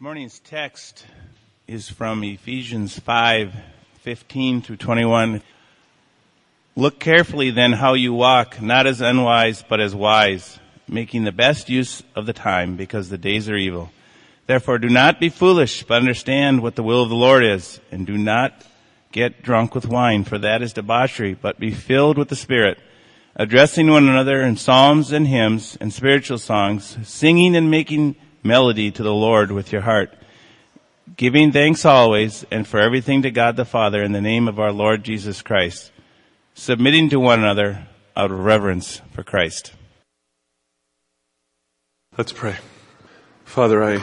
morning's text is from Ephesians 5, 15 through 21. Look carefully then how you walk, not as unwise, but as wise, making the best use of the time, because the days are evil. Therefore do not be foolish, but understand what the will of the Lord is, and do not get drunk with wine, for that is debauchery, but be filled with the Spirit, addressing one another in psalms and hymns and spiritual songs, singing and making melody to the Lord with your heart, giving thanks always and for everything to God the Father in the name of our Lord Jesus Christ, submitting to one another out of reverence for Christ. Let's pray. Father, I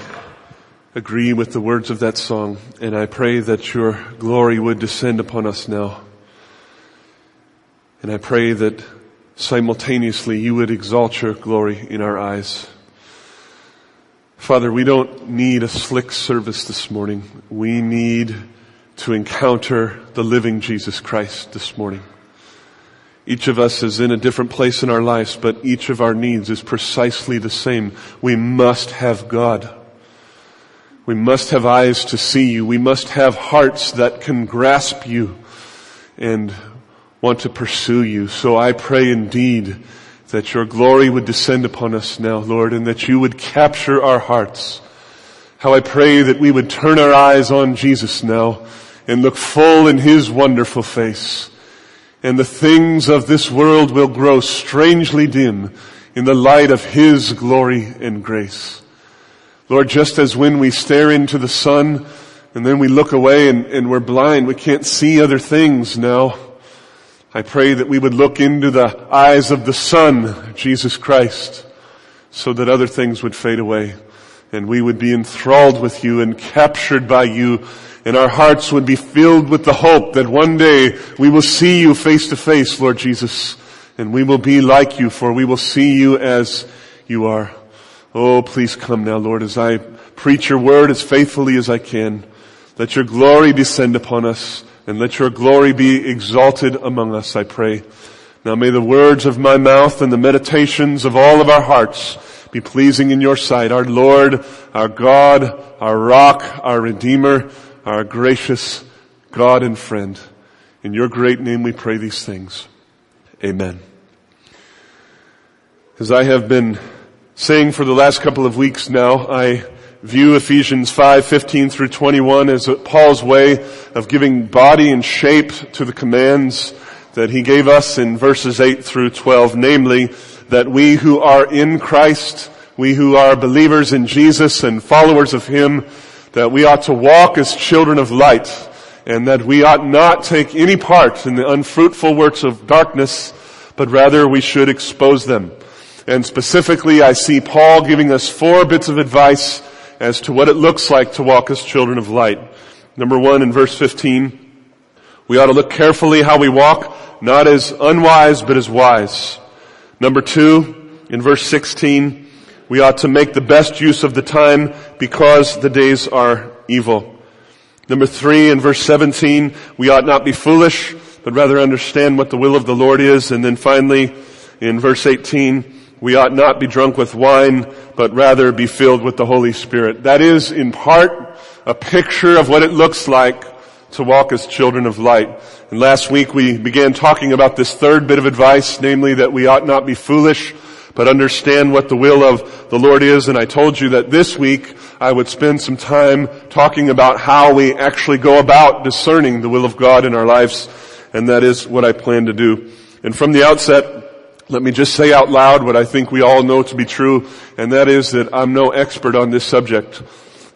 agree with the words of that song, and I pray that your glory would descend upon us now. And I pray that simultaneously you would exalt your glory in our eyes. Father, we don't need a slick service this morning. We need to encounter the living Jesus Christ this morning. Each of us is in a different place in our lives, but each of our needs is precisely the same. We must have God. We must have eyes to see you. We must have hearts that can grasp you and want to pursue you. So I pray indeed that your glory would descend upon us now, Lord, and that you would capture our hearts. How I pray that we would turn our eyes on Jesus now and look full in his wonderful face. And the things of this world will grow strangely dim in the light of his glory and grace. Lord, just as when we stare into the sun and then we look away and, and we're blind, we can't see other things now. I pray that we would look into the eyes of the Son, Jesus Christ, so that other things would fade away and we would be enthralled with you and captured by you and our hearts would be filled with the hope that one day we will see you face to face, Lord Jesus, and we will be like you for we will see you as you are. Oh, please come now, Lord, as I preach your word as faithfully as I can. Let your glory descend upon us and let your glory be exalted among us, I pray. Now may the words of my mouth and the meditations of all of our hearts be pleasing in your sight, our Lord, our God, our rock, our Redeemer, our gracious God and friend. In your great name we pray these things. Amen. As I have been saying for the last couple of weeks now, I view Ephesians 5:15 through 21 as Paul's way of giving body and shape to the commands that he gave us in verses 8 through 12, namely that we who are in Christ, we who are believers in Jesus and followers of Him, that we ought to walk as children of light and that we ought not take any part in the unfruitful works of darkness, but rather we should expose them. And specifically, I see Paul giving us four bits of advice as to what it looks like to walk as children of light. Number one, in verse 15, we ought to look carefully how we walk, not as unwise, but as wise. Number two, in verse 16, we ought to make the best use of the time because the days are evil. Number three, in verse 17, we ought not be foolish, but rather understand what the will of the Lord is. And then finally, in verse 18, we ought not be drunk with wine, but rather be filled with the Holy Spirit. That is, in part, a picture of what it looks like to walk as children of light. And last week we began talking about this third bit of advice, namely that we ought not be foolish, but understand what the will of the Lord is. And I told you that this week I would spend some time talking about how we actually go about discerning the will of God in our lives. And that is what I plan to do. And from the outset, let me just say out loud what I think we all know to be true, and that is that I'm no expert on this subject.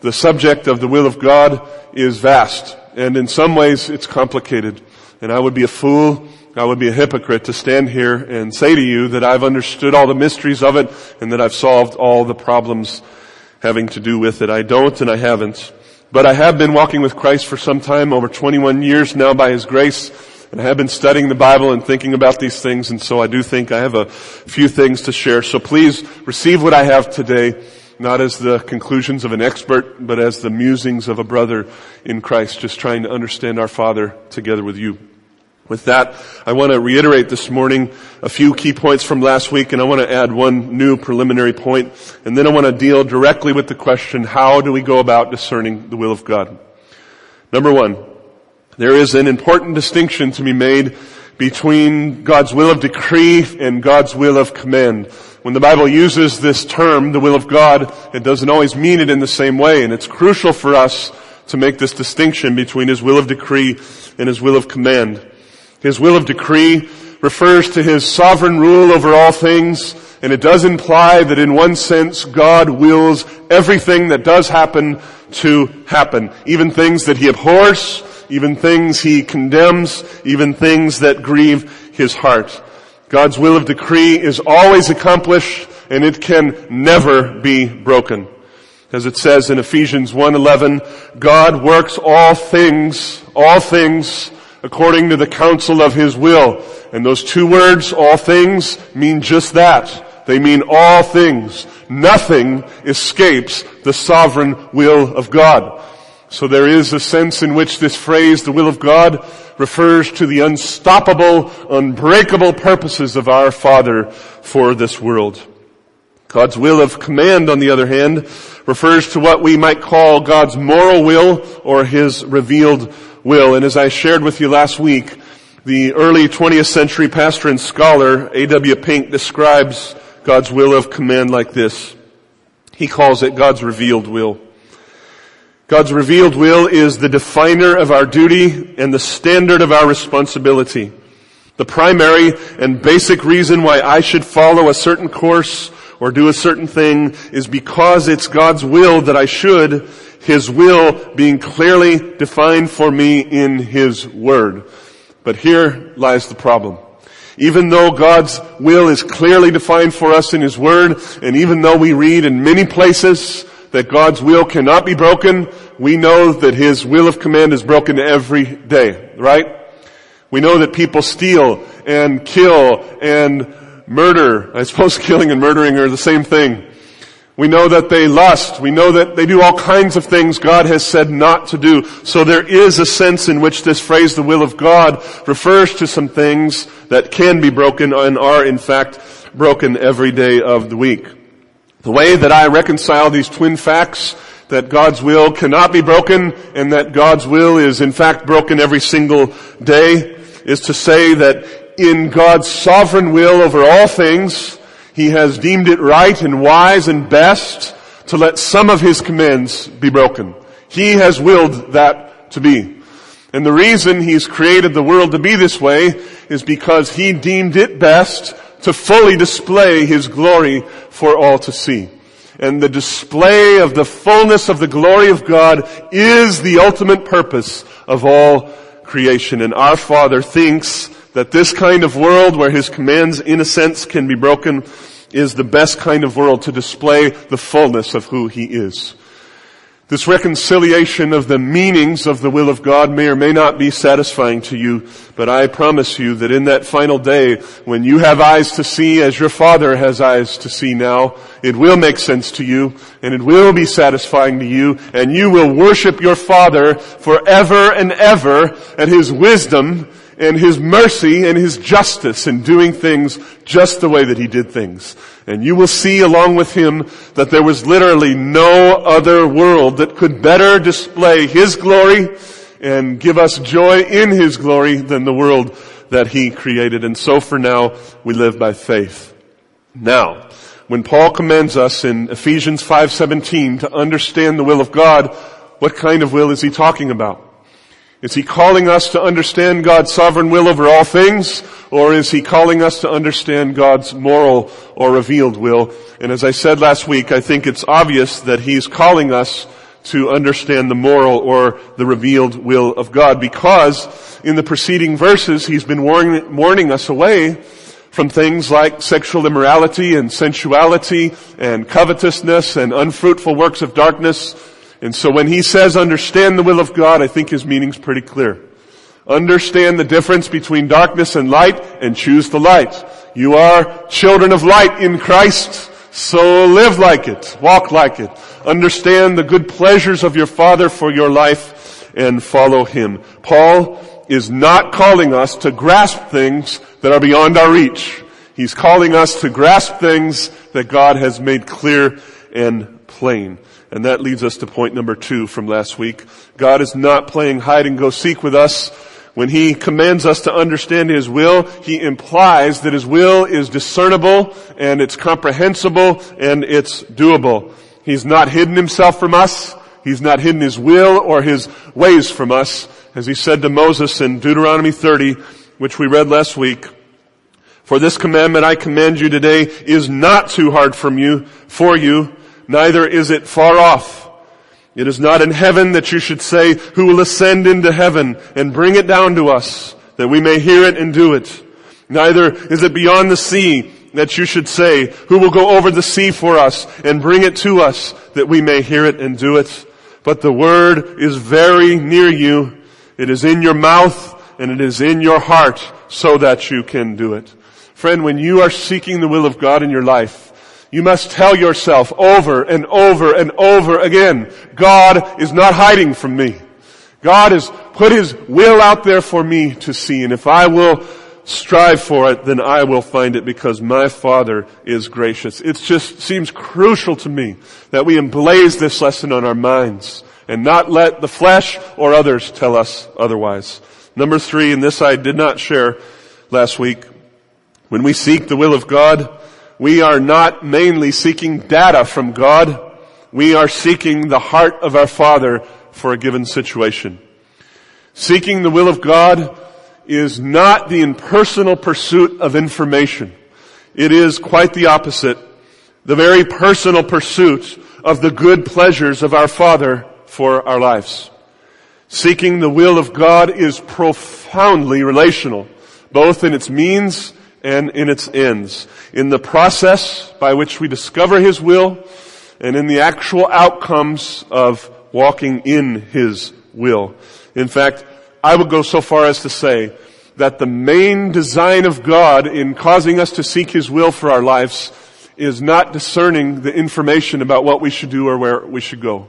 The subject of the will of God is vast, and in some ways it's complicated. And I would be a fool, I would be a hypocrite to stand here and say to you that I've understood all the mysteries of it and that I've solved all the problems having to do with it. I don't and I haven't. But I have been walking with Christ for some time, over 21 years now by His grace, and I have been studying the Bible and thinking about these things, and so I do think I have a few things to share. So please receive what I have today, not as the conclusions of an expert, but as the musings of a brother in Christ, just trying to understand our Father together with you. With that, I want to reiterate this morning a few key points from last week and I want to add one new preliminary point and then I want to deal directly with the question, how do we go about discerning the will of God? Number one, there is an important distinction to be made between God's will of decree and God's will of command. When the Bible uses this term, the will of God, it doesn't always mean it in the same way, and it's crucial for us to make this distinction between His will of decree and His will of command. His will of decree refers to His sovereign rule over all things, and it does imply that in one sense God wills everything that does happen to happen. Even things that He abhors, even things He condemns, even things that grieve His heart. God's will of decree is always accomplished and it can never be broken. As it says in Ephesians 1:11, God works all things, all things according to the counsel of his will. And those two words, all things, mean just that. They mean all things. Nothing escapes the sovereign will of God. So there is a sense in which this phrase, the will of God, refers to the unstoppable, unbreakable purposes of our Father for this world. God's will of command, on the other hand, refers to what we might call God's moral will or His revealed will. And as I shared with you last week, the early 20th century pastor and scholar A.W. Pink describes God's will of command like this. He calls it God's revealed will. God's revealed will is the definer of our duty and the standard of our responsibility. The primary and basic reason why I should follow a certain course or do a certain thing is because it's God's will that I should, His will being clearly defined for me in His Word. But here lies the problem. Even though God's will is clearly defined for us in His Word, and even though we read in many places that God's will cannot be broken, we know that His will of command is broken every day, right? We know that people steal and kill and murder. I suppose killing and murdering are the same thing. We know that they lust. We know that they do all kinds of things God has said not to do. So there is a sense in which this phrase, the will of God, refers to some things that can be broken and are in fact broken every day of the week. The way that I reconcile these twin facts, that God's will cannot be broken and that God's will is in fact broken every single day, is to say that in God's sovereign will over all things, He has deemed it right and wise and best to let some of His commands be broken. He has willed that to be. And the reason He's created the world to be this way is because He deemed it best to fully display His glory for all to see. And the display of the fullness of the glory of God is the ultimate purpose of all creation. And our Father thinks that this kind of world where His commands in a sense can be broken is the best kind of world to display the fullness of who He is. This reconciliation of the meanings of the will of God may or may not be satisfying to you, but I promise you that in that final day, when you have eyes to see as your Father has eyes to see now, it will make sense to you, and it will be satisfying to you, and you will worship your Father forever and ever at His wisdom and His mercy and His justice in doing things just the way that He did things. And you will see along with Him that there was literally no other world that could better display His glory and give us joy in His glory than the world that He created. And so for now, we live by faith. Now, when Paul commends us in Ephesians 5:17 to understand the will of God, what kind of will is he talking about? Is he calling us to understand God's sovereign will over all things? Or is he calling us to understand God's moral or revealed will? And as I said last week, I think it's obvious that he's calling us to understand the moral or the revealed will of God because in the preceding verses he's been warning, warning us away from things like sexual immorality and sensuality and covetousness and unfruitful works of darkness and so when he says understand the will of God, I think his meaning's pretty clear. Understand the difference between darkness and light and choose the light. You are children of light in Christ, so live like it, walk like it. Understand the good pleasures of your Father for your life and follow Him. Paul is not calling us to grasp things that are beyond our reach. He's calling us to grasp things that God has made clear and plain. And that leads us to point number two from last week. God is not playing hide and go seek with us. When He commands us to understand His will, He implies that His will is discernible and it's comprehensible and it's doable. He's not hidden Himself from us. He's not hidden His will or His ways from us. As He said to Moses in Deuteronomy 30, which we read last week, for this commandment I command you today is not too hard from you, for you, neither is it far off. It is not in heaven that you should say, who will ascend into heaven and bring it down to us, that we may hear it and do it. Neither is it beyond the sea that you should say, who will go over the sea for us and bring it to us, that we may hear it and do it. But the word is very near you. It is in your mouth and it is in your heart so that you can do it. Friend, when you are seeking the will of God in your life, you must tell yourself over and over and over again, God is not hiding from me. God has put His will out there for me to see, and if I will strive for it, then I will find it because my Father is gracious. It just seems crucial to me that we emblaze this lesson on our minds and not let the flesh or others tell us otherwise. Number three, and this I did not share last week, when we seek the will of God, we are not mainly seeking data from God. We are seeking the heart of our Father for a given situation. Seeking the will of God is not the impersonal pursuit of information. It is quite the opposite. The very personal pursuit of the good pleasures of our Father for our lives. Seeking the will of God is profoundly relational, both in its means and in its ends. In the process by which we discover His will and in the actual outcomes of walking in His will. In fact, I would go so far as to say that the main design of God in causing us to seek His will for our lives is not discerning the information about what we should do or where we should go.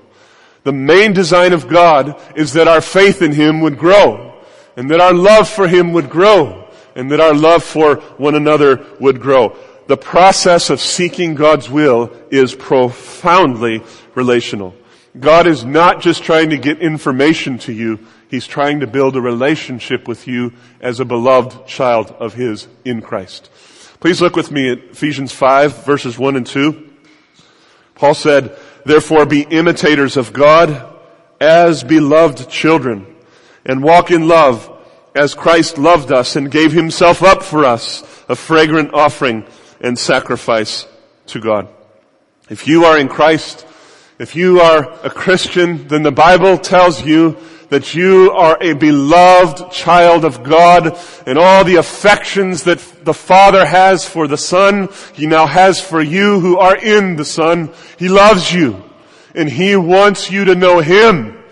The main design of God is that our faith in Him would grow and that our love for Him would grow and that our love for one another would grow. The process of seeking God's will is profoundly relational. God is not just trying to get information to you, He's trying to build a relationship with you as a beloved child of His in Christ. Please look with me at Ephesians 5 verses 1 and 2. Paul said, therefore be imitators of God as beloved children and walk in love as Christ loved us and gave himself up for us, a fragrant offering and sacrifice to God. If you are in Christ, if you are a Christian, then the Bible tells you that you are a beloved child of God and all the affections that the Father has for the Son, He now has for you who are in the Son. He loves you and He wants you to know Him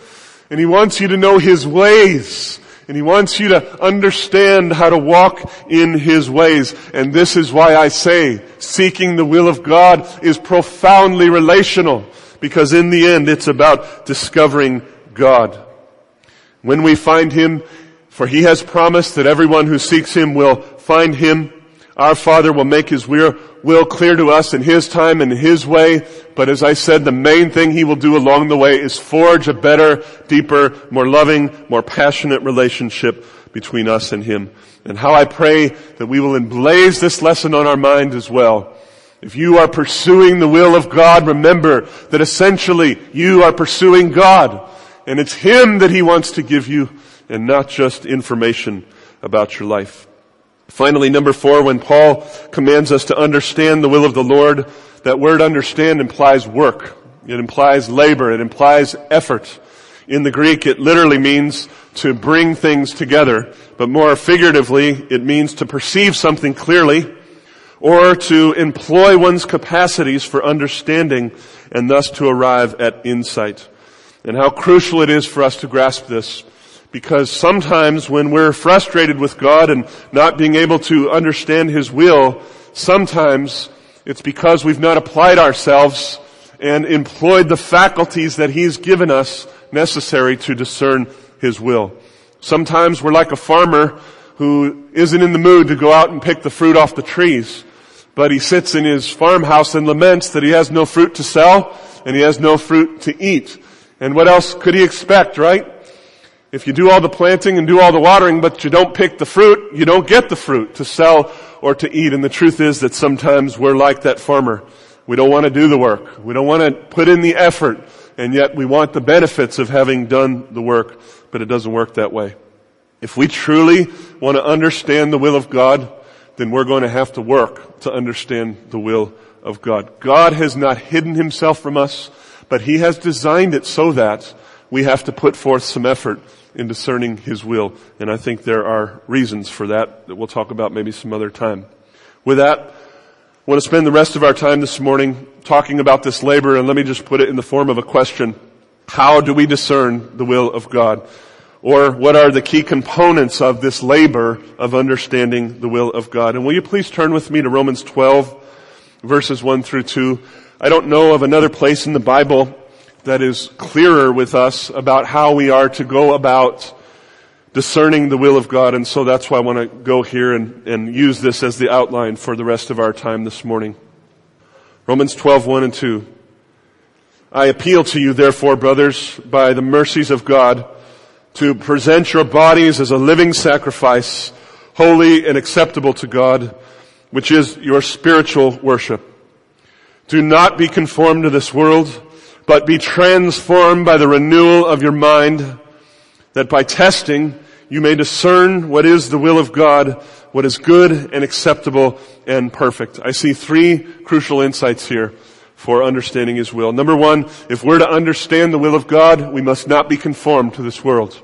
and He wants you to know His ways and He wants you to understand how to walk in His ways. And this is why I say seeking the will of God is profoundly relational because in the end it's about discovering God. When we find Him, for He has promised that everyone who seeks Him will find Him, our Father will make His will, clear to us in His time and His way. But as I said, the main thing He will do along the way is forge a better, deeper, more loving, more passionate relationship between us and Him. And how I pray that we will emblaze this lesson on our mind as well. If you are pursuing the will of God, remember that essentially you are pursuing God. And it's Him that He wants to give you and not just information about your life. Finally, number four, when Paul commands us to understand the will of the Lord, that word understand implies work. It implies labor. It implies effort. In the Greek, it literally means to bring things together, but more figuratively, it means to perceive something clearly or to employ one's capacities for understanding and thus to arrive at insight. And how crucial it is for us to grasp this because sometimes when we're frustrated with God and not being able to understand His will, sometimes it's because we've not applied ourselves and employed the faculties that He's given us necessary to discern His will. Sometimes we're like a farmer who isn't in the mood to go out and pick the fruit off the trees, but he sits in his farmhouse and laments that he has no fruit to sell and he has no fruit to eat. And what else could he expect, right? If you do all the planting and do all the watering, but you don't pick the fruit, you don't get the fruit to sell or to eat. And the truth is that sometimes we're like that farmer. We don't want to do the work. We don't want to put in the effort. And yet we want the benefits of having done the work, but it doesn't work that way. If we truly want to understand the will of God, then we're going to have to work to understand the will of God. God has not hidden himself from us, but he has designed it so that we have to put forth some effort in discerning His will. And I think there are reasons for that that we'll talk about maybe some other time. With that, I want to spend the rest of our time this morning talking about this labor and let me just put it in the form of a question. How do we discern the will of God? Or what are the key components of this labor of understanding the will of God? And will you please turn with me to Romans 12 verses 1 through 2. I don't know of another place in the Bible that is clearer with us about how we are to go about discerning the will of God. And so that's why I want to go here and, and use this as the outline for the rest of our time this morning. Romans 12, 1 and 2. I appeal to you, therefore, brothers, by the mercies of God, to present your bodies as a living sacrifice, holy and acceptable to God, which is your spiritual worship. Do not be conformed to this world, but be transformed by the renewal of your mind, that by testing you may discern what is the will of God, what is good and acceptable and perfect. I see three crucial insights here for understanding His will. Number one, if we're to understand the will of God, we must not be conformed to this world.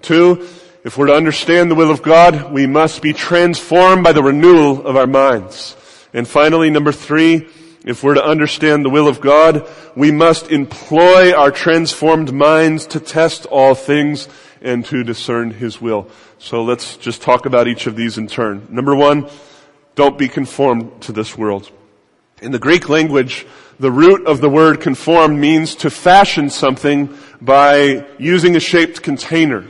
Two, if we're to understand the will of God, we must be transformed by the renewal of our minds. And finally, number three, if we're to understand the will of God, we must employ our transformed minds to test all things and to discern His will. So let's just talk about each of these in turn. Number one, don't be conformed to this world. In the Greek language, the root of the word conform means to fashion something by using a shaped container.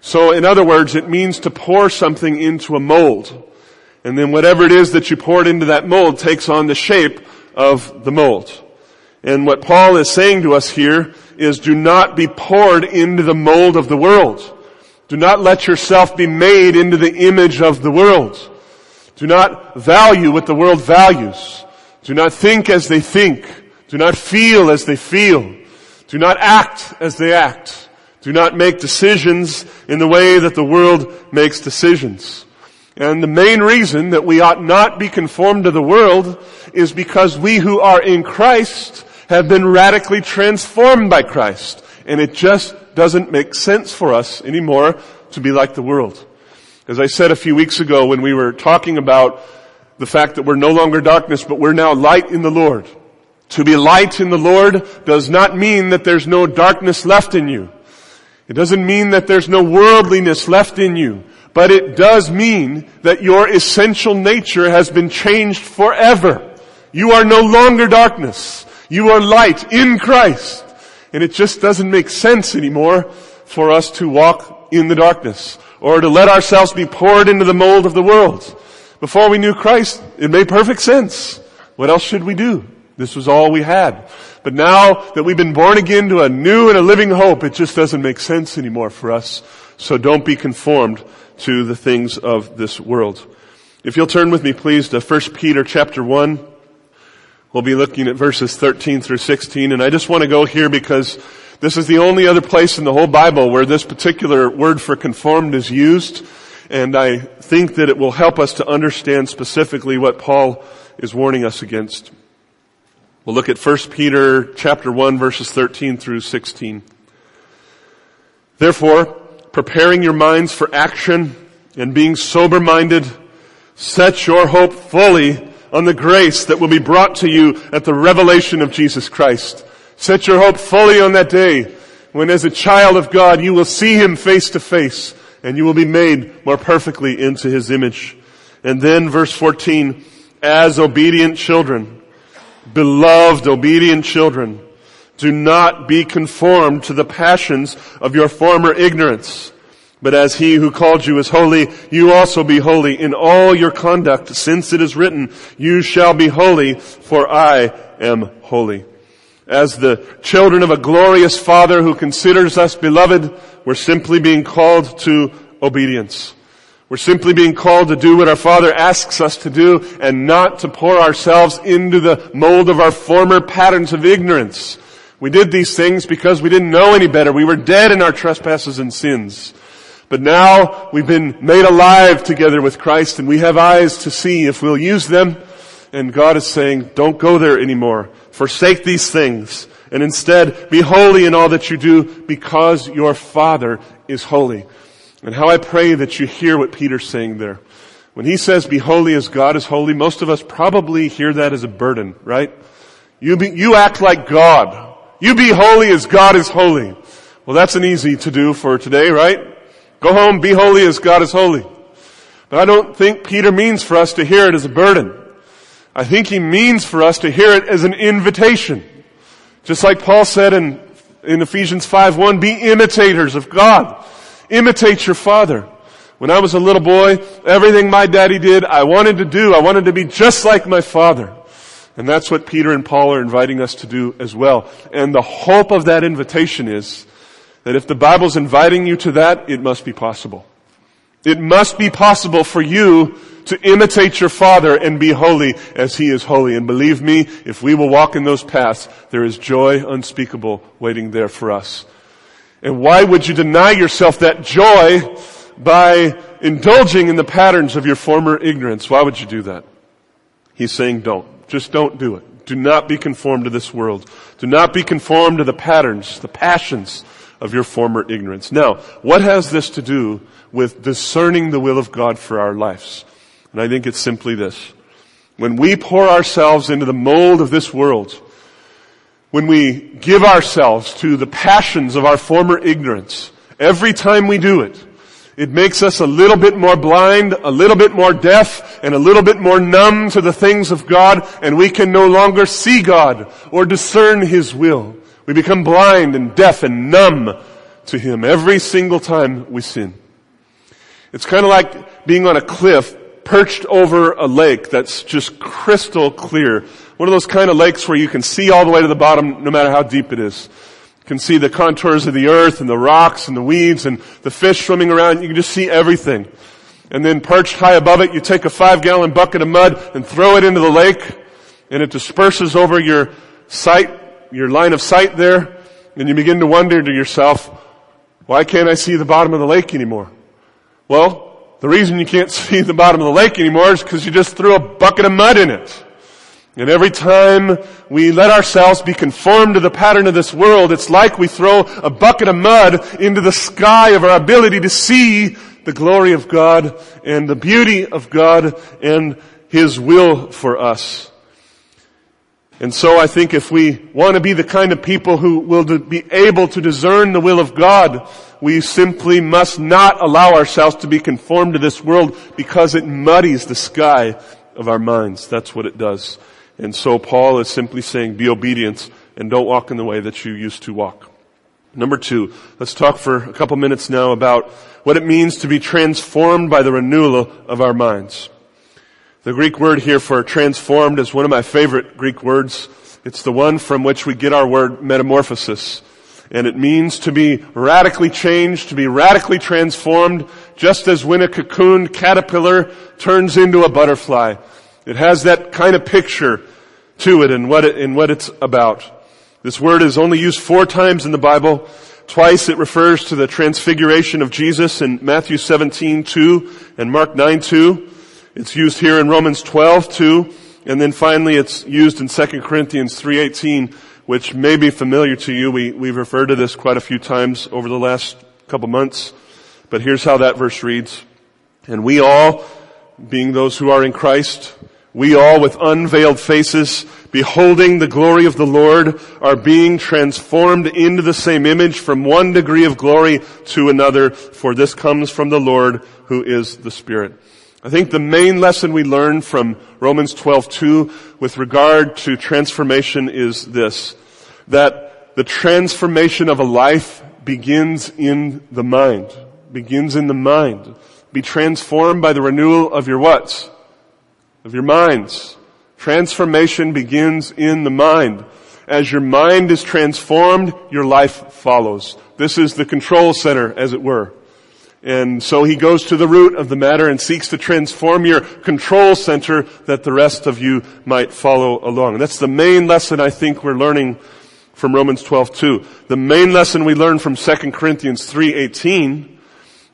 So in other words, it means to pour something into a mold. And then whatever it is that you poured into that mold takes on the shape of the mold. And what Paul is saying to us here is do not be poured into the mold of the world. Do not let yourself be made into the image of the world. Do not value what the world values. Do not think as they think. Do not feel as they feel. Do not act as they act. Do not make decisions in the way that the world makes decisions. And the main reason that we ought not be conformed to the world is because we who are in Christ have been radically transformed by Christ. And it just doesn't make sense for us anymore to be like the world. As I said a few weeks ago when we were talking about the fact that we're no longer darkness, but we're now light in the Lord. To be light in the Lord does not mean that there's no darkness left in you. It doesn't mean that there's no worldliness left in you. But it does mean that your essential nature has been changed forever. You are no longer darkness. You are light in Christ. And it just doesn't make sense anymore for us to walk in the darkness or to let ourselves be poured into the mold of the world. Before we knew Christ, it made perfect sense. What else should we do? This was all we had. But now that we've been born again to a new and a living hope, it just doesn't make sense anymore for us. So don't be conformed to the things of this world. If you'll turn with me please to 1 Peter chapter 1, we'll be looking at verses 13 through 16 and I just want to go here because this is the only other place in the whole Bible where this particular word for conformed is used and I think that it will help us to understand specifically what Paul is warning us against. We'll look at 1 Peter chapter 1 verses 13 through 16. Therefore, preparing your minds for action and being sober minded, set your hope fully on the grace that will be brought to you at the revelation of Jesus Christ. Set your hope fully on that day when as a child of God you will see Him face to face and you will be made more perfectly into His image. And then verse 14, as obedient children, beloved obedient children, do not be conformed to the passions of your former ignorance. But as he who called you is holy, you also be holy in all your conduct, since it is written, you shall be holy, for I am holy. As the children of a glorious Father who considers us beloved, we're simply being called to obedience. We're simply being called to do what our Father asks us to do and not to pour ourselves into the mold of our former patterns of ignorance. We did these things because we didn't know any better. We were dead in our trespasses and sins. But now we've been made alive together with Christ and we have eyes to see if we'll use them. And God is saying, don't go there anymore. Forsake these things and instead be holy in all that you do because your Father is holy. And how I pray that you hear what Peter's saying there. When he says be holy as God is holy, most of us probably hear that as a burden, right? You be, you act like God. You be holy as God is holy. Well, that's an easy to do for today, right? Go home, be holy as God is holy. But I don't think Peter means for us to hear it as a burden. I think he means for us to hear it as an invitation. Just like Paul said in, in Ephesians 5.1, be imitators of God. Imitate your father. When I was a little boy, everything my daddy did, I wanted to do. I wanted to be just like my father. And that's what Peter and Paul are inviting us to do as well. And the hope of that invitation is that if the Bible's inviting you to that, it must be possible. It must be possible for you to imitate your Father and be holy as He is holy. And believe me, if we will walk in those paths, there is joy unspeakable waiting there for us. And why would you deny yourself that joy by indulging in the patterns of your former ignorance? Why would you do that? He's saying don't. Just don't do it. Do not be conformed to this world. Do not be conformed to the patterns, the passions, of your former ignorance. Now, what has this to do with discerning the will of God for our lives? And I think it's simply this. When we pour ourselves into the mold of this world, when we give ourselves to the passions of our former ignorance, every time we do it, it makes us a little bit more blind, a little bit more deaf, and a little bit more numb to the things of God, and we can no longer see God or discern His will. We become blind and deaf and numb to Him every single time we sin. It's kind of like being on a cliff perched over a lake that's just crystal clear. One of those kind of lakes where you can see all the way to the bottom no matter how deep it is. You can see the contours of the earth and the rocks and the weeds and the fish swimming around. You can just see everything. And then perched high above it, you take a five gallon bucket of mud and throw it into the lake and it disperses over your sight your line of sight there, and you begin to wonder to yourself, why can't I see the bottom of the lake anymore? Well, the reason you can't see the bottom of the lake anymore is because you just threw a bucket of mud in it. And every time we let ourselves be conformed to the pattern of this world, it's like we throw a bucket of mud into the sky of our ability to see the glory of God and the beauty of God and His will for us. And so I think if we want to be the kind of people who will be able to discern the will of God, we simply must not allow ourselves to be conformed to this world because it muddies the sky of our minds. That's what it does. And so Paul is simply saying, be obedient and don't walk in the way that you used to walk. Number two, let's talk for a couple minutes now about what it means to be transformed by the renewal of our minds. The Greek word here for transformed is one of my favorite Greek words. It's the one from which we get our word metamorphosis. And it means to be radically changed, to be radically transformed, just as when a cocooned caterpillar turns into a butterfly. It has that kind of picture to it and what it, and what it's about. This word is only used four times in the Bible. Twice it refers to the transfiguration of Jesus in Matthew 17, 2 and Mark 9, 2. It's used here in Romans 12 too. And then finally it's used in 2 Corinthians 3.18, which may be familiar to you. We, we've referred to this quite a few times over the last couple months. But here's how that verse reads. And we all, being those who are in Christ, we all with unveiled faces, beholding the glory of the Lord, are being transformed into the same image from one degree of glory to another, for this comes from the Lord who is the Spirit. I think the main lesson we learn from Romans 12:2 with regard to transformation is this, that the transformation of a life begins in the mind. begins in the mind. Be transformed by the renewal of your what? Of your minds. Transformation begins in the mind. As your mind is transformed, your life follows. This is the control center, as it were. And so he goes to the root of the matter and seeks to transform your control center that the rest of you might follow along. And that's the main lesson I think we're learning from Romans 12 2. The main lesson we learn from 2 Corinthians 3.18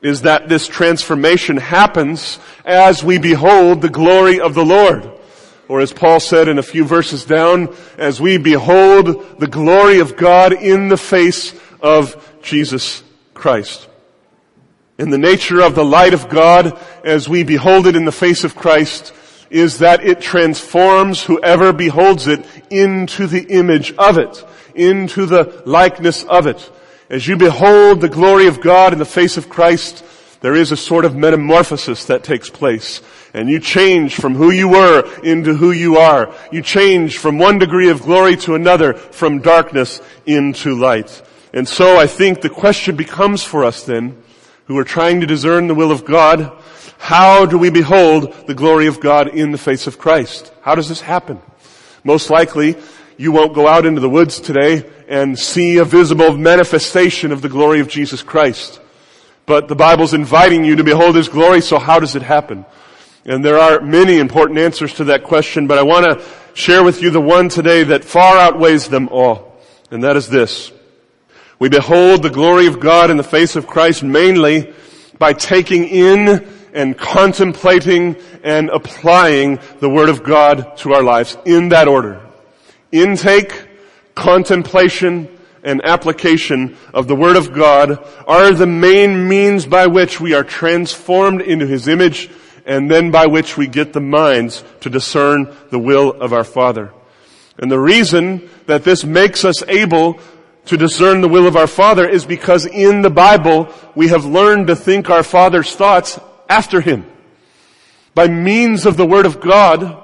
is that this transformation happens as we behold the glory of the Lord. Or as Paul said in a few verses down, as we behold the glory of God in the face of Jesus Christ. In the nature of the light of God, as we behold it in the face of Christ, is that it transforms whoever beholds it into the image of it, into the likeness of it. As you behold the glory of God in the face of Christ, there is a sort of metamorphosis that takes place. And you change from who you were into who you are. You change from one degree of glory to another, from darkness into light. And so I think the question becomes for us then, who are trying to discern the will of God, how do we behold the glory of God in the face of Christ? How does this happen? Most likely, you won't go out into the woods today and see a visible manifestation of the glory of Jesus Christ. But the Bible's inviting you to behold His glory, so how does it happen? And there are many important answers to that question, but I want to share with you the one today that far outweighs them all. And that is this. We behold the glory of God in the face of Christ mainly by taking in and contemplating and applying the Word of God to our lives in that order. Intake, contemplation, and application of the Word of God are the main means by which we are transformed into His image and then by which we get the minds to discern the will of our Father. And the reason that this makes us able to discern the will of our Father is because in the Bible we have learned to think our Father's thoughts after Him. By means of the Word of God,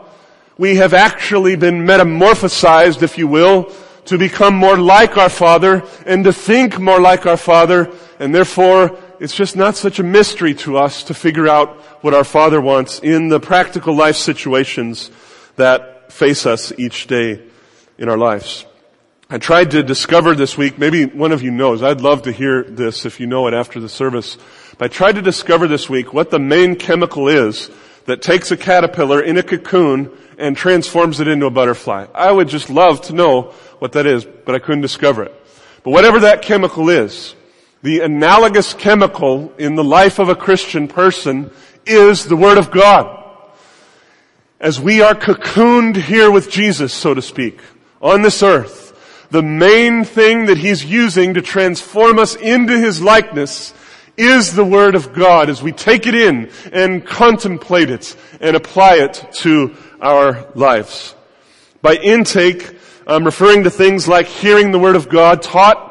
we have actually been metamorphosized, if you will, to become more like our Father and to think more like our Father, and therefore it's just not such a mystery to us to figure out what our Father wants in the practical life situations that face us each day in our lives. I tried to discover this week, maybe one of you knows, I'd love to hear this if you know it after the service, but I tried to discover this week what the main chemical is that takes a caterpillar in a cocoon and transforms it into a butterfly. I would just love to know what that is, but I couldn't discover it. But whatever that chemical is, the analogous chemical in the life of a Christian person is the Word of God. As we are cocooned here with Jesus, so to speak, on this earth, the main thing that He's using to transform us into His likeness is the Word of God as we take it in and contemplate it and apply it to our lives. By intake, I'm referring to things like hearing the Word of God taught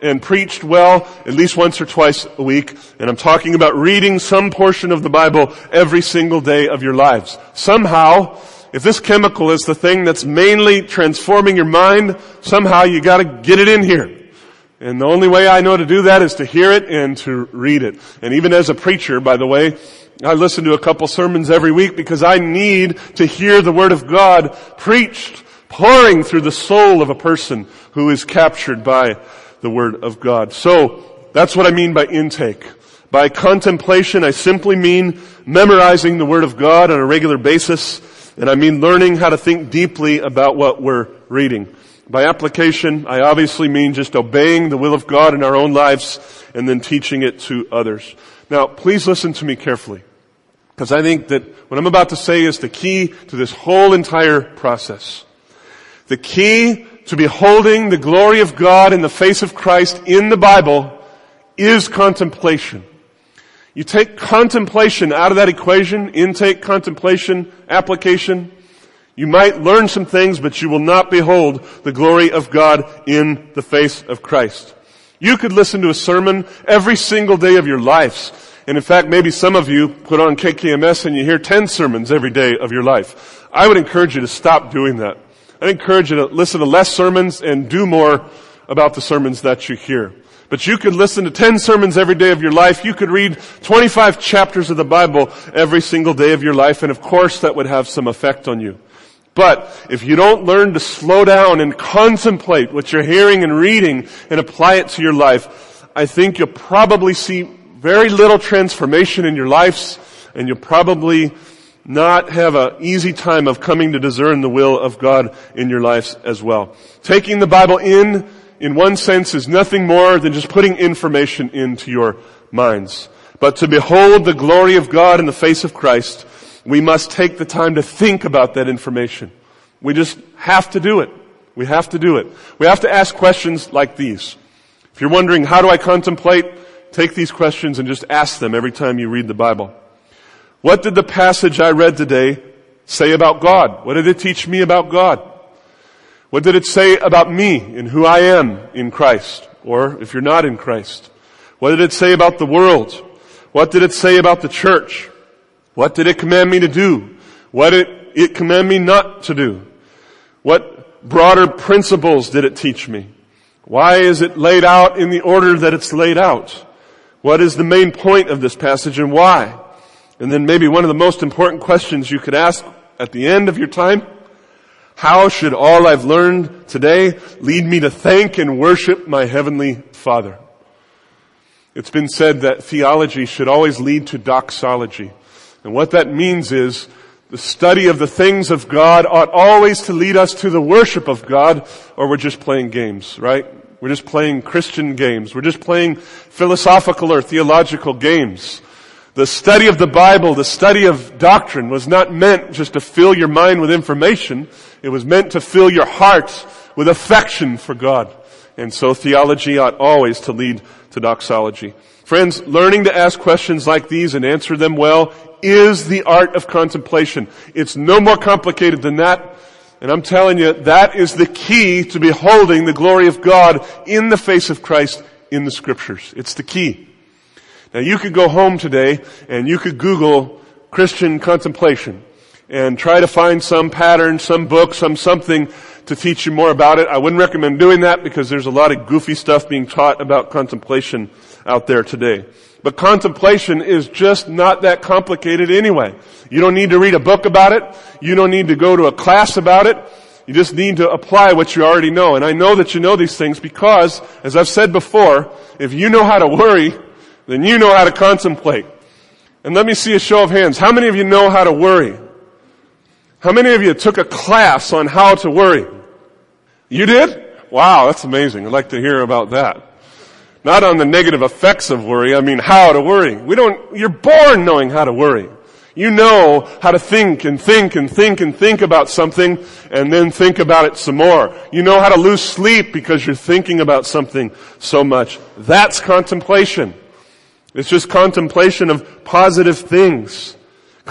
and preached well at least once or twice a week. And I'm talking about reading some portion of the Bible every single day of your lives. Somehow, if this chemical is the thing that's mainly transforming your mind, somehow you gotta get it in here. And the only way I know to do that is to hear it and to read it. And even as a preacher, by the way, I listen to a couple sermons every week because I need to hear the Word of God preached, pouring through the soul of a person who is captured by the Word of God. So, that's what I mean by intake. By contemplation, I simply mean memorizing the Word of God on a regular basis, and I mean learning how to think deeply about what we're reading. By application, I obviously mean just obeying the will of God in our own lives and then teaching it to others. Now, please listen to me carefully. Because I think that what I'm about to say is the key to this whole entire process. The key to beholding the glory of God in the face of Christ in the Bible is contemplation. You take contemplation out of that equation, intake, contemplation, application, you might learn some things, but you will not behold the glory of God in the face of Christ. You could listen to a sermon every single day of your lives. And in fact, maybe some of you put on KKMS and you hear 10 sermons every day of your life. I would encourage you to stop doing that. I'd encourage you to listen to less sermons and do more about the sermons that you hear. But you could listen to 10 sermons every day of your life. You could read 25 chapters of the Bible every single day of your life. And of course that would have some effect on you. But if you don't learn to slow down and contemplate what you're hearing and reading and apply it to your life, I think you'll probably see very little transformation in your lives and you'll probably not have an easy time of coming to discern the will of God in your lives as well. Taking the Bible in, in one sense, is nothing more than just putting information into your minds. But to behold the glory of God in the face of Christ, we must take the time to think about that information. We just have to do it. We have to do it. We have to ask questions like these. If you're wondering, how do I contemplate? Take these questions and just ask them every time you read the Bible. What did the passage I read today say about God? What did it teach me about God? What did it say about me and who I am in Christ? Or if you're not in Christ? What did it say about the world? What did it say about the church? What did it command me to do? What did it command me not to do? What broader principles did it teach me? Why is it laid out in the order that it's laid out? What is the main point of this passage and why? And then maybe one of the most important questions you could ask at the end of your time, how should all I've learned today lead me to thank and worship my Heavenly Father? It's been said that theology should always lead to doxology. And what that means is the study of the things of God ought always to lead us to the worship of God, or we're just playing games, right? We're just playing Christian games. We're just playing philosophical or theological games. The study of the Bible, the study of doctrine was not meant just to fill your mind with information. It was meant to fill your heart with affection for God. And so theology ought always to lead to doxology. Friends, learning to ask questions like these and answer them well is the art of contemplation. It's no more complicated than that. And I'm telling you, that is the key to beholding the glory of God in the face of Christ in the scriptures. It's the key. Now you could go home today and you could Google Christian contemplation and try to find some pattern, some book, some something to teach you more about it. I wouldn't recommend doing that because there's a lot of goofy stuff being taught about contemplation out there today. But contemplation is just not that complicated anyway. You don't need to read a book about it. You don't need to go to a class about it. You just need to apply what you already know. And I know that you know these things because, as I've said before, if you know how to worry, then you know how to contemplate. And let me see a show of hands. How many of you know how to worry? How many of you took a class on how to worry? You did? Wow, that's amazing. I'd like to hear about that. Not on the negative effects of worry, I mean how to worry. We don't, you're born knowing how to worry. You know how to think and think and think and think about something and then think about it some more. You know how to lose sleep because you're thinking about something so much. That's contemplation. It's just contemplation of positive things.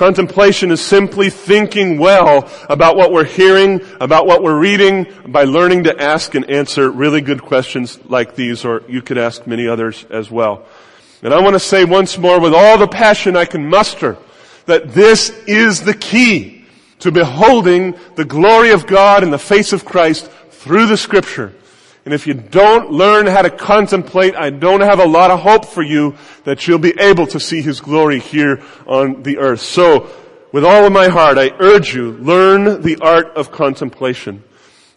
Contemplation is simply thinking well about what we're hearing, about what we're reading, by learning to ask and answer really good questions like these, or you could ask many others as well. And I want to say once more with all the passion I can muster that this is the key to beholding the glory of God in the face of Christ through the scripture. And if you don't learn how to contemplate, I don't have a lot of hope for you that you'll be able to see His glory here on the earth. So, with all of my heart, I urge you, learn the art of contemplation.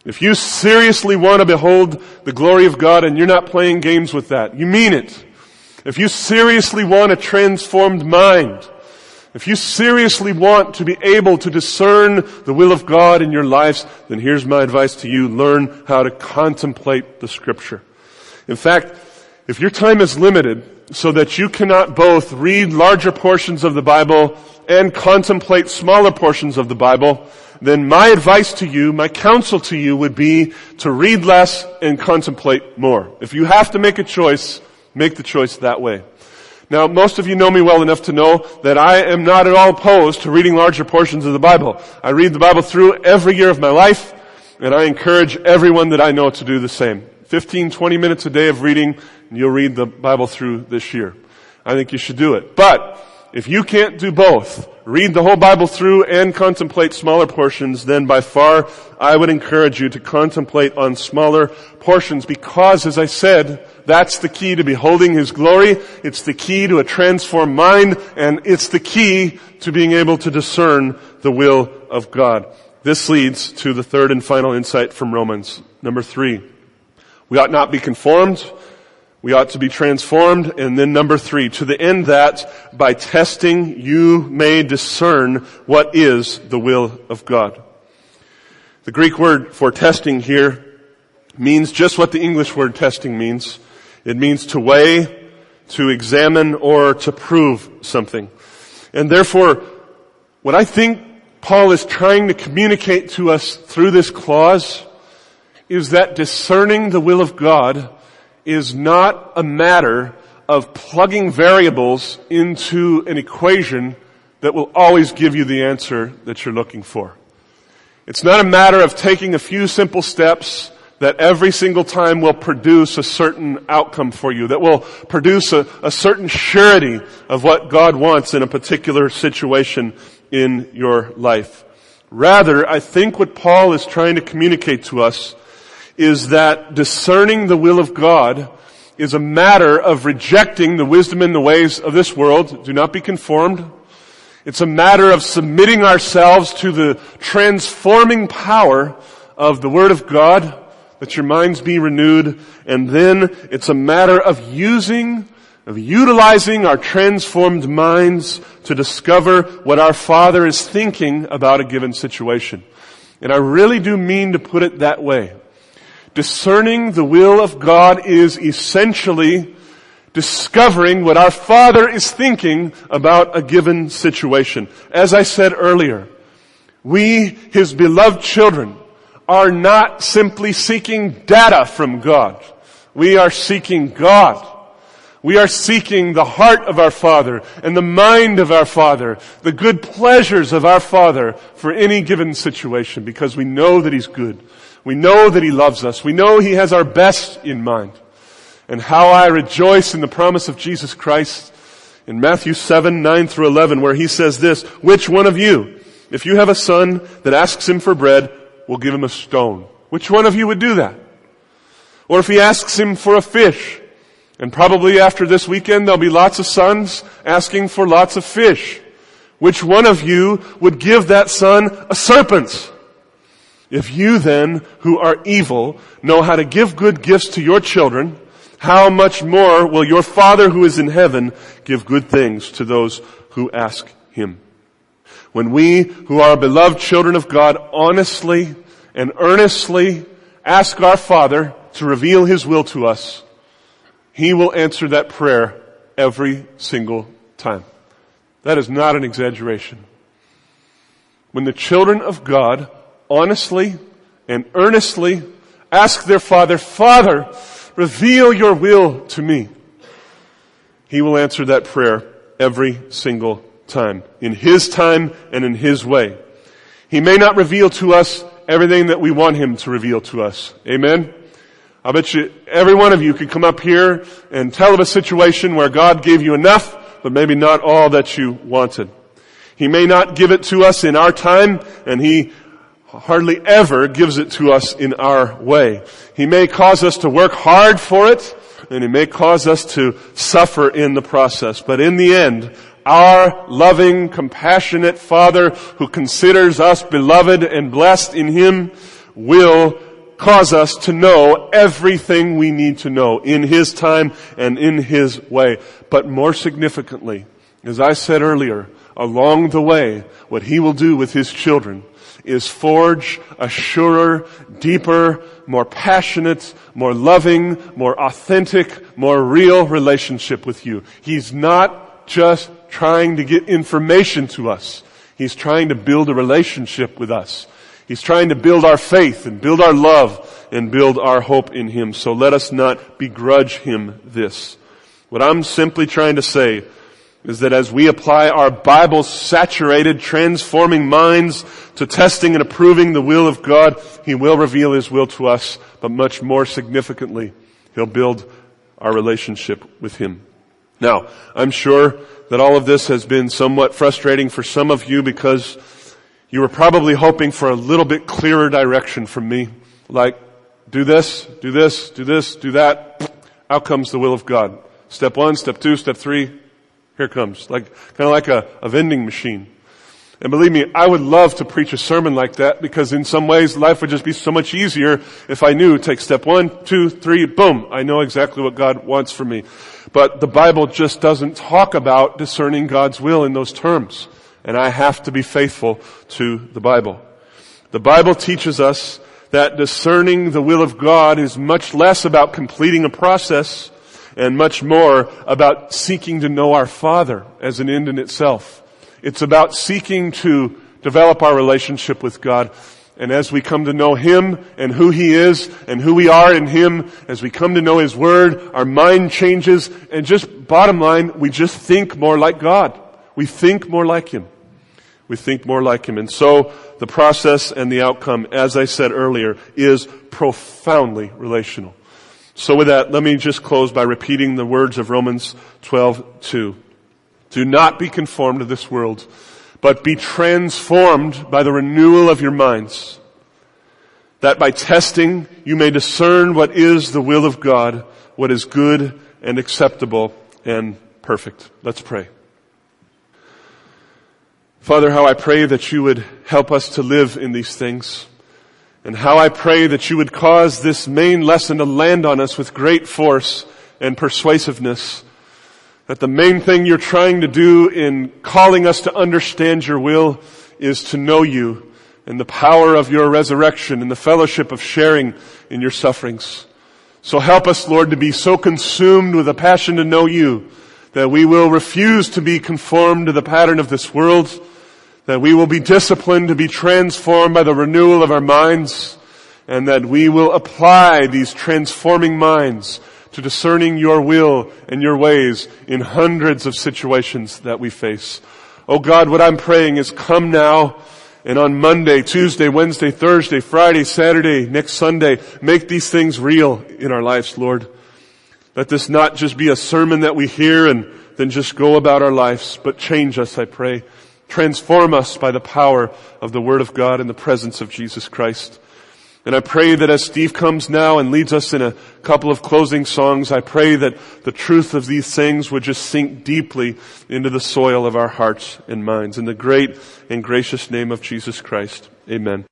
If you seriously want to behold the glory of God and you're not playing games with that, you mean it. If you seriously want a transformed mind, if you seriously want to be able to discern the will of God in your lives, then here's my advice to you. Learn how to contemplate the scripture. In fact, if your time is limited so that you cannot both read larger portions of the Bible and contemplate smaller portions of the Bible, then my advice to you, my counsel to you would be to read less and contemplate more. If you have to make a choice, make the choice that way. Now, most of you know me well enough to know that I am not at all opposed to reading larger portions of the Bible. I read the Bible through every year of my life, and I encourage everyone that I know to do the same. 15, 20 minutes a day of reading, and you'll read the Bible through this year. I think you should do it. But, if you can't do both, read the whole Bible through and contemplate smaller portions, then by far I would encourage you to contemplate on smaller portions because, as I said, that's the key to beholding His glory. It's the key to a transformed mind and it's the key to being able to discern the will of God. This leads to the third and final insight from Romans. Number three. We ought not be conformed. We ought to be transformed. And then number three, to the end that by testing you may discern what is the will of God. The Greek word for testing here means just what the English word testing means. It means to weigh, to examine, or to prove something. And therefore, what I think Paul is trying to communicate to us through this clause is that discerning the will of God is not a matter of plugging variables into an equation that will always give you the answer that you're looking for. It's not a matter of taking a few simple steps that every single time will produce a certain outcome for you, that will produce a, a certain surety of what God wants in a particular situation in your life. Rather, I think what Paul is trying to communicate to us is that discerning the will of God is a matter of rejecting the wisdom and the ways of this world. Do not be conformed. It's a matter of submitting ourselves to the transforming power of the Word of God, that your minds be renewed, and then it's a matter of using, of utilizing our transformed minds to discover what our Father is thinking about a given situation. And I really do mean to put it that way discerning the will of God is essentially discovering what our Father is thinking about a given situation. As I said earlier, we, His beloved children, are not simply seeking data from God. We are seeking God. We are seeking the heart of our Father and the mind of our Father, the good pleasures of our Father for any given situation because we know that He's good. We know that He loves us. We know He has our best in mind. And how I rejoice in the promise of Jesus Christ in Matthew 7, 9 through 11, where He says this, which one of you, if you have a son that asks him for bread, will give him a stone? Which one of you would do that? Or if he asks him for a fish, and probably after this weekend there'll be lots of sons asking for lots of fish. Which one of you would give that son a serpent? If you then, who are evil, know how to give good gifts to your children, how much more will your Father who is in heaven give good things to those who ask him? When we, who are beloved children of God, honestly and earnestly ask our Father to reveal his will to us, he will answer that prayer every single time. That is not an exaggeration. When the children of God honestly and earnestly ask their father, Father, reveal your will to me. He will answer that prayer every single time, in His time and in His way. He may not reveal to us everything that we want Him to reveal to us. Amen? I bet you every one of you could come up here and tell of a situation where God gave you enough, but maybe not all that you wanted. He may not give it to us in our time, and He hardly ever gives it to us in our way. He may cause us to work hard for it, and He may cause us to suffer in the process. But in the end, our loving, compassionate Father who considers us beloved and blessed in Him will cause us to know everything we need to know in His time and in His way. But more significantly, as I said earlier, along the way, what He will do with His children is forge a surer, deeper, more passionate, more loving, more authentic, more real relationship with you. He's not just trying to get information to us. He's trying to build a relationship with us. He's trying to build our faith and build our love and build our hope in Him. So let us not begrudge Him this. What I'm simply trying to say is that as we apply our Bible saturated, transforming minds to testing and approving the will of God, He will reveal His will to us, but much more significantly, He'll build our relationship with Him. Now, I'm sure that all of this has been somewhat frustrating for some of you because you were probably hoping for a little bit clearer direction from me. Like, do this, do this, do this, do that. Out comes the will of God. Step one, step two, step three. Here comes. Like, kind of like a, a vending machine. And believe me, I would love to preach a sermon like that because in some ways life would just be so much easier if I knew take step one, two, three, boom. I know exactly what God wants for me. But the Bible just doesn't talk about discerning God's will in those terms. And I have to be faithful to the Bible. The Bible teaches us that discerning the will of God is much less about completing a process and much more about seeking to know our Father as an end in itself. It's about seeking to develop our relationship with God. And as we come to know Him and who He is and who we are in Him, as we come to know His Word, our mind changes and just bottom line, we just think more like God. We think more like Him. We think more like Him. And so the process and the outcome, as I said earlier, is profoundly relational. So with that, let me just close by repeating the words of Romans 12:2. Do not be conformed to this world, but be transformed by the renewal of your minds, that by testing you may discern what is the will of God, what is good and acceptable and perfect. Let's pray. Father, how I pray that you would help us to live in these things. And how I pray that you would cause this main lesson to land on us with great force and persuasiveness that the main thing you're trying to do in calling us to understand your will is to know you and the power of your resurrection and the fellowship of sharing in your sufferings. So help us, Lord, to be so consumed with a passion to know you that we will refuse to be conformed to the pattern of this world, that we will be disciplined to be transformed by the renewal of our minds, and that we will apply these transforming minds to discerning your will and your ways in hundreds of situations that we face. Oh God, what I'm praying is come now and on Monday, Tuesday, Wednesday, Thursday, Friday, Saturday, next Sunday, make these things real in our lives, Lord. Let this not just be a sermon that we hear and then just go about our lives, but change us, I pray. Transform us by the power of the Word of God in the presence of Jesus Christ. And I pray that as Steve comes now and leads us in a couple of closing songs, I pray that the truth of these things would just sink deeply into the soil of our hearts and minds. In the great and gracious name of Jesus Christ. Amen.